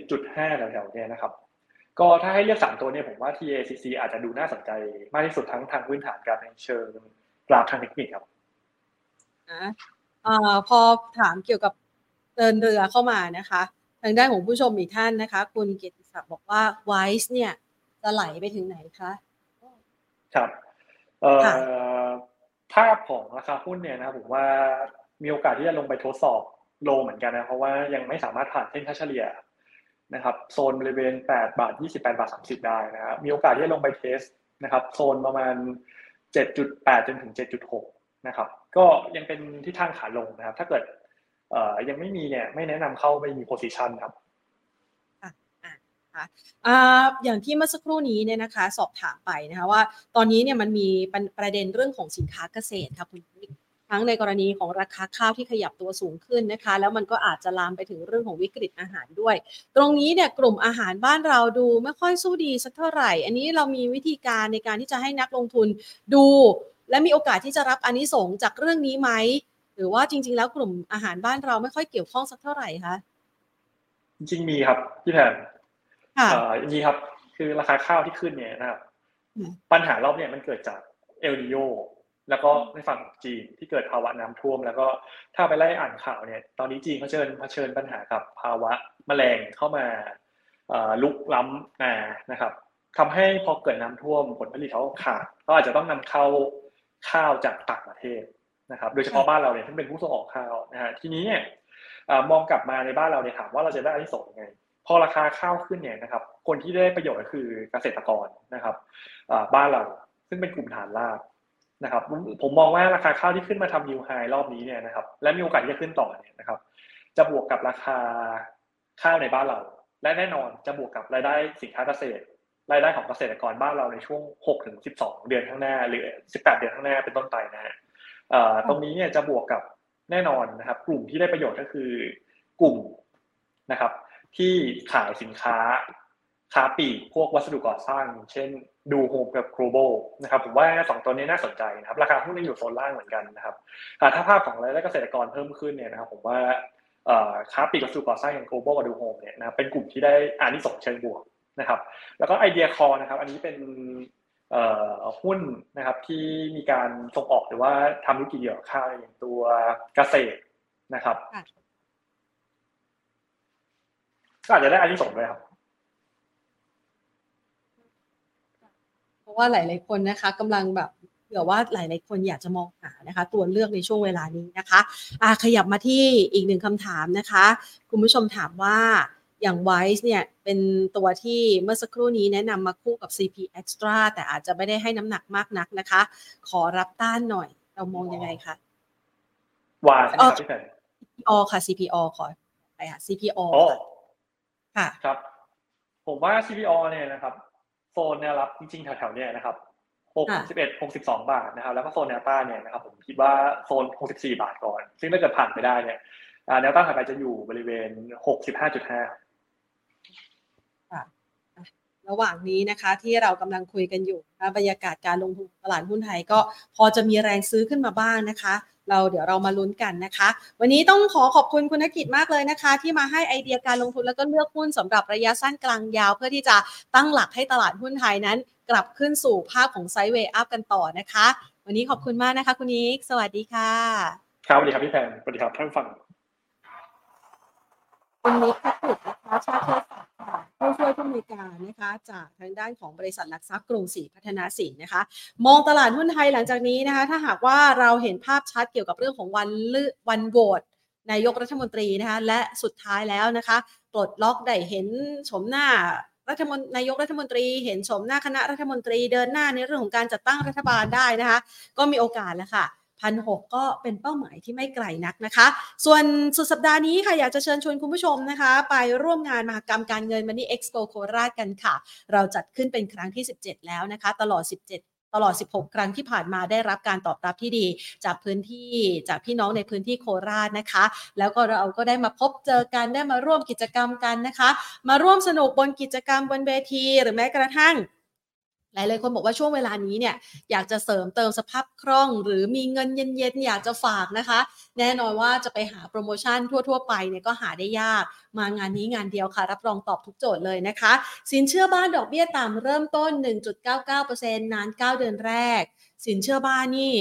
10.5แถวๆนี้นะครับก็ถ้าให้เลือกสามตัวเนี่ยผมว่า TACC อาจจะดูน่าสนใจมากที่สุดทั้งทางพื้นฐานกับในเชิงกราฟทางเทคนิคครับอ่าพอถามเกี่ยวกับเดินเรือเข้ามานะคะ ทางด้านของผู้ชมอีกท่านนะคะ คุณเกียรติศักดิ์บอกว่าไวส์เนี่ยจะไหลไปถึงไหนคะ ครับเอ่อภาพของราคาหุ้นเนี่ยนะผมว่ามีโอกาสที่จะลงไปทดสอบ low เหมือนกันนะเพราะว่ายังไม่สามารถผ่านเส้นค่าเฉลี่ยนะครับโซนบริเวณ 8 บาท 28 บาท 30 ได้นะครับมีโอกาสที่จะลงไป test นะครับโซนประมาณ 7.8 จนถึง 7.6 นะครับก็ยังเป็นทิศทางขาลงนะครับ ถ้าเกิดยังไม่มีเนี่ยไม่แนะนำเข้าไปมี position ครับ อย่างที่เมื่อสักครู่นี้เนี่ยนะคะ สอบถามไปนะคะว่า ตอนนี้เนี่ยมันมีประเด็นเรื่องของสินค้าเกษตรครับคุณทั้งในกรณีของราคาข้าวที่ขยับตัวสูงขึ้นนะคะ แล้วมันก็อาจจะลามไปถึงเรื่องของวิกฤตอาหารด้วย ตรงนี้เนี่ยกลุ่มอาหารบ้านเราดูไม่ค่อยสู้ดีสักเท่าไหร่ อันนี้เรามีวิธีการในการที่จะให้นักลงทุนดู และมีโอกาสที่จะรับอันนี้สงจากเรื่องนี้ไหมหรือว่าจริง ๆ แล้วกลุ่มอาหารบ้านเราไม่ค่อยเกี่ยวข้องสักเท่าไหร่คะจริงมีครับพี่แทน ค่ะมีครับ คือราคาข้าวที่ขึ้นเนี่ยนะครับ ปัญหารอบเนี่ยมันเกิดจากเอลนิโยแล้วก็ในฝั่งจีนที่เกิดภาวะน้ำท่วม แล้วก็ถ้าไปไล่อ่านข่าวเนี่ย ตอนนี้จีนเขาเชิญเผชิญปัญหากับภาวะแมลงเข้ามาลุกล้ำนานะครับทำให้พอเกิดน้ำท่วมผลผลิตเขาขาดเขาอาจจะต้องนำเข้าข้าวจากต่างประเทศนะครับ โดยเฉพาะบ้านเราเนี่ยที่เป็นผู้ส่งออกข้าวนะฮะทีนี้เนี่ยมองกลับมาในบ้านเราเนี่ยถามว่าเราจะได้อะไรส่งยังไงพ อราคาข้าวขึ้นเนี่ยนะครับ คนที่ได้ประโยชน์ก็คือเกษตรกรนะครับบ้านเราซึ่งเป็นกลุ่มฐานรากนะครับ ผมมองว่าราคาข้าวที่ขึ้นมาทำนิวไฮรอบนี้เนี่ยนะครับ และมีโอกาสที่จะขึ้นต่อเนี่ยนะครับ จะบวกกับราคาข้าวในบ้านเรา และแน่นอนจะบวกกับรายได้สินค้าเกษตร รายได้ของเกษตรกรบ้านเราในช่วง6ถึง12 เดือนข้างหน้า หรือ 18 เดือนข้างหน้าเป็นต้นไปนะฮะตรงนี้เนี่ยจะบวกกับแน่นอนนะครับ กลุ่มที่ได้ประโยชน์ก็คือกลุ่มนะครับ ที่ขายสินค้าค้าปีกพวกวัสดุก่อสร้าง เช่นดูโฮมกับโกลบนะครับผมว่าสองตัวนี้น่าสนใจนะครับ ราคาหุ้นยังอยู่โซนล่างเหมือนกันนะครับถ้าภาพของรายได้เกษตรกรเพิ่มขึ้นเนี่ยนะครับผมว่าค้าปีกวัสดุก่อสร้างอย่างโกลบกับดูโฮมเนี่ยนะเป็นกลุ่มที่ได้อานิสงส์เชิงบวกนะครับ แล้วก็ไอเดียคอนะครับ อันนี้เป็นหุ้นนะครับที่มีการส่งออกหรือว่าทำธุรกิจเกี่ยวกับข้าวอย่างตัวเกษตรนะครับ ก็อาจจะได้อันนี้ส่งด้วยครับ เพราะว่าหลาย ๆ คนนะคะกำลังแบบเผื่อว่าหลาย ๆ คนอยากจะมองหานะคะ ตัวเลือกในช่วงเวลานี้นะคะอาขยับมาที่อีกหนึ่งคำถามนะคะ คุณผู้ชมถามว่าอย่าง Wise เนี่ยเป็นตัวที่เมื่อสักครู่นี้แนะนำมาคู่กับ CP Extra แต่อาจจะไม่ได้ให้น้ำหนักมากนักนะคะ ขอรับต้านหน่อย เรามองยังไงคะวาใช่ไหมครับพี่แฟน CPO ค่ะ CPO ขอไปค่ะ CPO อ๋อ ครับ ผมว่า CPO เนี่ยนะครับ โซนแนวรับจริงๆแถวๆเนี่ยนะครับ61 62 บาทนะครับ แล้วก็โซนแนวต้านเนี่ยนะครับผมคิดว่าโซน 64 บาทก่อน ซึ่งถ้าเกิดผ่านไปได้เนี่ยแนวต้านถัดไปจะอยู่บริเวณ 65.5 ระหว่างนี้นะคะ ที่เรากำลังคุยกันอยู่นะบรรยากาศการลงทุนตลาดหุ้นไทยก็พอจะมีแรงซื้อขึ้นมาบ้างนะคะ เราเดี๋ยวเรามาลุ้นกันนะคะ วันนี้ต้องขอขอบคุณคุณธกิจมากเลยนะคะ ที่มาให้ไอเดียการลงทุนแล้วก็เลือกหุ้นสำหรับระยะสั้นกลางยาว เพื่อที่จะตั้งหลักให้ตลาดหุ้นไทยนั้น กลับขึ้นสู่ภาพของไซด์เวย์อัพกันต่อนะคะ วันนี้ขอบคุณมากนะคะ คุณนิกสวัสดีค่ะ ครับสวัสดีครับพี่แพนสวัสดีครับท่านฟัง คุณนิกพัฒน์นะคะชาติเทศศักดิ์ค่ะผู้ช่วยผู้อำนวยการนะคะจากทางด้านของบริษัทหลักทรัพย์กรุงศรีพัฒนาสินนะคะ มองตลาดหุ้นไทยหลังจากนี้นะคะ ถ้าหากว่าเราเห็นภาพชัดเกี่ยวกับเรื่องของวันเลือกวันโหวตนายกรัฐมนตรีนะคะและสุดท้ายแล้วนะคะปลดล็อกได้เห็นชมหน้ารัฐมนนายกรัฐมนตรีเห็นชมหน้าคณะรัฐมนตรีเดินหน้าในเรื่องของการจัดตั้งรัฐบาลได้นะคะ ก็มีโอกาสแล้วค่ะ พันหกก็เป็นเป้าหมายที่ไม่ไกลนักนะคะ ส่วนสุดสัปดาห์นี้ค่ะอยากจะเชิญชวนคุณผู้ชมนะคะ ไปร่วมงานมหกรรมการเงินมันนี่เอ็กซ์โปโคราชกันค่ะ เราจัดขึ้นเป็นครั้งที่ 17 แล้วนะคะ ตลอด 17ตลอด 16 ครั้งที่ผ่านมาได้รับการตอบรับที่ดี จากพื้นที่จากพี่น้องในพื้นที่โคราชนะคะ แล้วก็เราก็ได้มาพบเจอกันได้มาร่วมกิจกรรมกันนะคะ มาร่วมสนุกบนกิจกรรมบนเวที หรือแม้กระทั่ง หลายๆคนบอกว่าช่วงเวลานี้เนี่ยอยากจะเสริมเติมสภาพคล่อง หรือมีเงินเย็นๆอยากจะฝากนะคะ แน่นอนว่าจะไปหาโปรโมชั่นทั่วๆ ไปเนี่ยก็หาได้ยากมางานนี้งานเดียวค่ะ รับรองตอบทุกโจทย์เลยนะคะ สินเชื่อบ้านดอกเบี้ยต่ำเริ่มต้น 1.99%นาน 9 เดือนแรก สินเชื่อบ้านนี่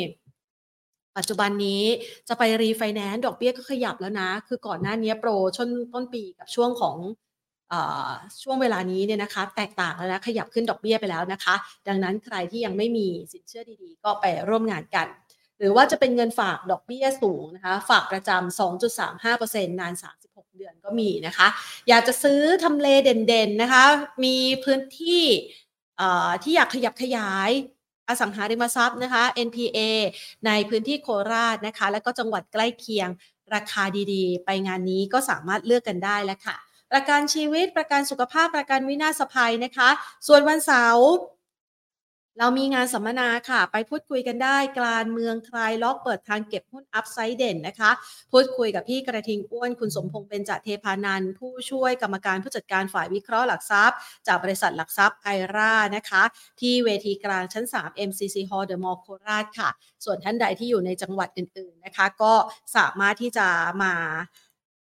ปัจจุบันนี้จะไปรีไฟแนนซ์ดอกเบี้ยก็ขยับแล้วนะ คือก่อนหน้านี้โปรช่วงต้นปีกับช่วงของ ช่วงเวลานี้เนี่ยนะคะแตกต่างแล้วนะขยับขึ้นดอกเบี้ยไปแล้วนะคะ ดังนั้นใครที่ยังไม่มีสินเชื่อดีๆ ก็ไปร่วมงานกัน หรือว่าจะเป็นเงินฝากดอกเบี้ยสูงนะคะ ฝากประจำ 2.35%นาน 36 เดือนก็มีนะคะ อยากจะซื้อทำเลเด่นๆนะคะ มีพื้นที่ที่อยากขยับขยายอสังหาริมทรัพย์นะคะ NPA ในพื้นที่โคราชนะคะ และก็จังหวัดใกล้เคียงราคาดีๆ ไปงานนี้ก็สามารถเลือกกันได้แล้วค่ะ ประกันชีวิตประกันสุขภาพประกันวินาศภัยนะคะ ส่วนวันเสาร์เรามีงานสัมมนาค่ะ ไปพูดคุยกันได้กลารเมืองคลายล็อกเปิดทางเก็บหุ้นอัพไซด์เด่นนะคะ พูดคุยกับพี่กระทิงอ้วนคุณสมพงษ์เบญจเทพานันผู้ช่วยกรรมการผู้จัดการฝ่ายวิเคราะห์หลักทรัพย์ จากบริษัทหลักทรัพย์ไอรานะคะ ที่เวทีกลางชั้น 3 MCC Hall The Mall โคราชค่ะ ส่วนท่านใดที่อยู่ในจังหวัดอื่นๆนะคะ ก็สามารถที่จะมา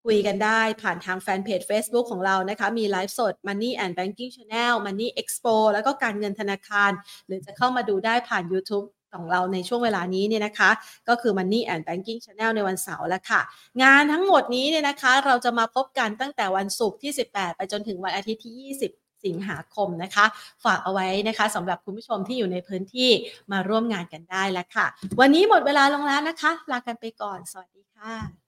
คุยกันได้ผ่านทางแฟนเพจ Facebook ของเรานะคะ มีไลฟ์สด Money and Banking Channel Money Expo แล้วก็การเงินธนาคาร หรือจะเข้ามาดูได้ผ่าน YouTube ของเราในช่วงเวลานี้เนี่ยนะคะ ก็คือ Money and Banking Channel ในวันเสาร์แล้วค่ะ งานทั้งหมดนี้เนี่ยนะคะ เราจะมาพบกันตั้งแต่วันศุกร์ที่ 18 ไปจนถึงวันอาทิตย์ที่ 20สิงหาคมนะคะ ฝากเอาไว้นะคะสำหรับคุณผู้ชมที่อยู่ในพื้นที่มาร่วมงานกันได้แล้วค่ะ วันนี้หมดเวลาลงแล้วนะคะ ลากันไปก่อน สวัสดีค่ะ